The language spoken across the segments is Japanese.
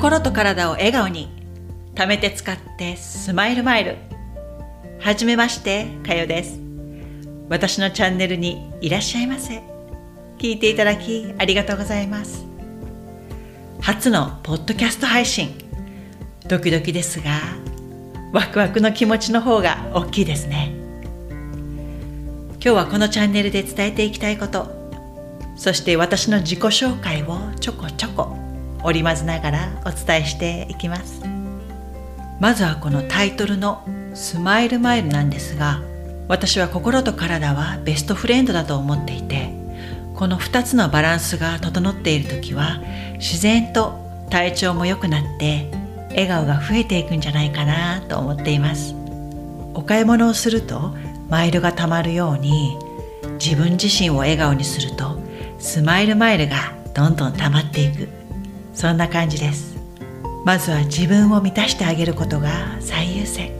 心と体を笑顔に貯めて使ってスマイルマイル。はじめましてかよです。私のチャンネルにいらっしゃいませ。聞いていただきありがとうございます。初のポッドキャスト配信。ドキドキですがワクワクの気持ちの方が大きいですね。今日はこのチャンネルで伝えていきたいこと。そして私の自己紹介をちょこちょこ。織り交ぜながらお伝えしていきます。まずはこのタイトルの「スマイルマイル」なんですが私は心と体はベストフレンドだと思っていてこの2つのバランスが整っている時は自然と体調も良くなって笑顔が増えていくんじゃないかなと思っています。お買い物をするとマイルがたまるように自分自身を笑顔にするとスマイルマイルがどんどん溜まっていく。そんな感じです。まずは自分を満たしてあげることが最優先。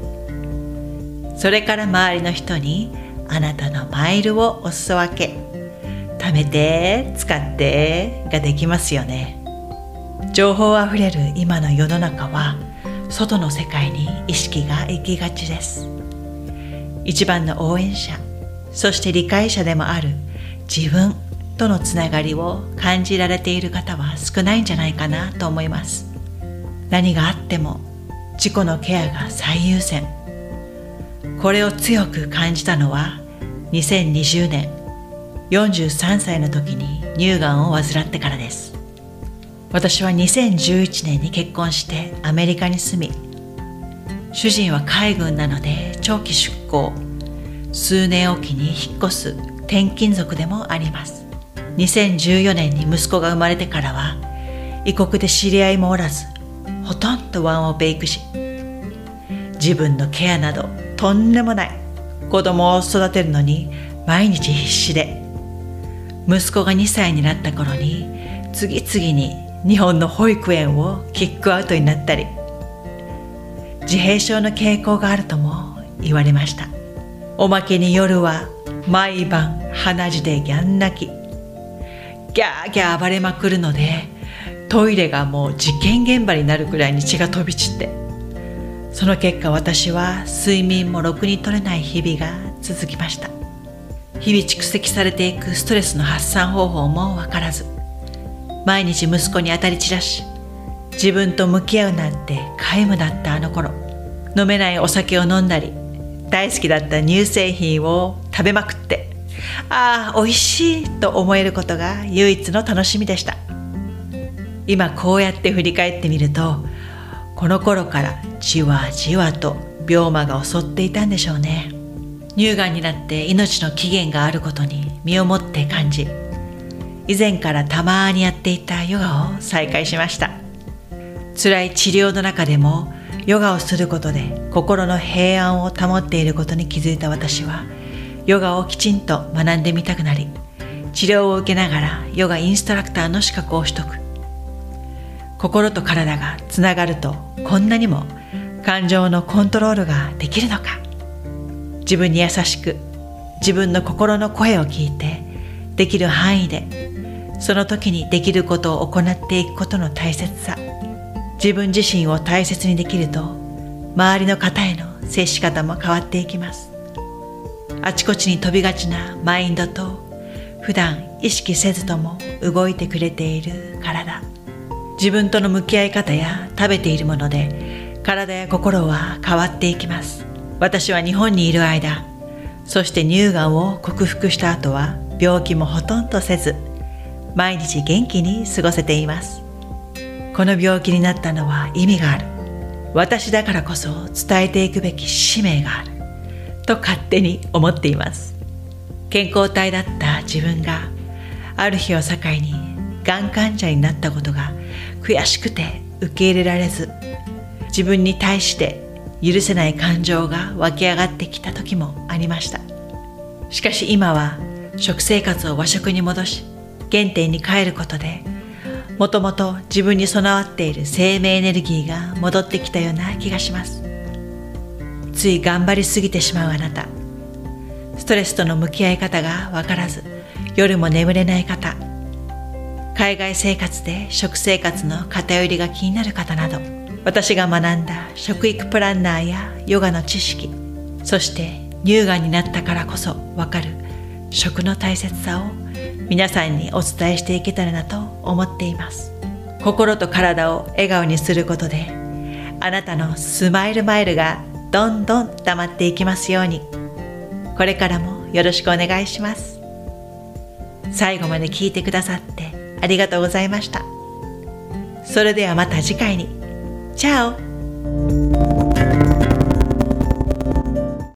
それから周りの人にあなたのマイルをお裾分け。貯めて使ってができますよね。情報あふれる今の世の中は外の世界に意識が行きがちです。一番の応援者そして理解者でもある自分とのつながりを感じられている方は少ないんじゃないかなと思います。何があっても自己のケアが最優先。これを強く感じたのは2020年43歳の時に乳がんを患ってからです。私は2011年に結婚してアメリカに住み主人は海軍なので長期出向。数年おきに引っ越す転勤族でもあります。2014年に息子が生まれてからは異国で知り合いもおらずほとんどワンオペ育児自分のケアなどとんでもない子供を育てるのに毎日必死で息子が2歳になった頃に次々に日本の保育園をキックアウトになったり自閉症の傾向があるとも言われました。おまけに夜は毎晩鼻血でギャン泣き。ギャーギャー暴れまくるのでトイレがもう事件現場になるくらいに血が飛び散って。その結果私は睡眠もろくに取れない日々が続きました。日々蓄積されていくストレスの発散方法もわからず。毎日息子に当たり散らし自分と向き合うなんて皆無だったあの頃。飲めないお酒を飲んだり大好きだった乳製品を食べまくって。ああ美味しいと思えることが唯一の楽しみでした。今こうやって振り返ってみるとこの頃からじわじわと病魔が襲っていたんでしょうね。乳がんになって命の期限があることに身をもって感じ以前からたまにやっていたヨガを再開しました。辛い治療の中でもヨガをすることで心の平安を保っていることに気づいた私はヨガをきちんと学んでみたくなり治療を受けながらヨガインストラクターの資格を取得。心と体がつながるとこんなにも感情のコントロールができるのか。自分に優しく自分の心の声を聞いてできる範囲でその時にできることを行っていくことの大切さ。自分自身を大切にできると周りの方への接し方も変わっていきます。あちこちに飛びがちなマインドと普段意識せずとも動いてくれている体。自分との向き合い方や食べているもので体や心は変わっていきます。私は日本にいる間そして乳がんを克服した後は病気もほとんどせず毎日元気に過ごせています。この病気になったのは意味がある。私だからこそ伝えていくべき使命がある。と勝手に思っています。健康体だった自分がある日を境にがん患者になったことが悔しくて受け入れられず自分に対して許せない感情が湧き上がってきた時もありました。しかし今は食生活を和食に戻し原点に帰ることでもともと自分に備わっている生命エネルギーが戻ってきたような気がします。つい頑張りすぎてしまうあなた。ストレスとの向き合い方がわからず夜も眠れない方。海外生活で食生活の偏りが気になる方など私が学んだ食育プランナーやヨガの知識そして乳がんになったからこそわかる食の大切さを皆さんにお伝えしていけたらなと思っています。心と体を笑顔にすることであなたのスマイルマイルがどんどん溜まっていきますように。これからもよろしくお願いします。最後まで聞いてくださってありがとうございました。それではまた次回に。チャオ。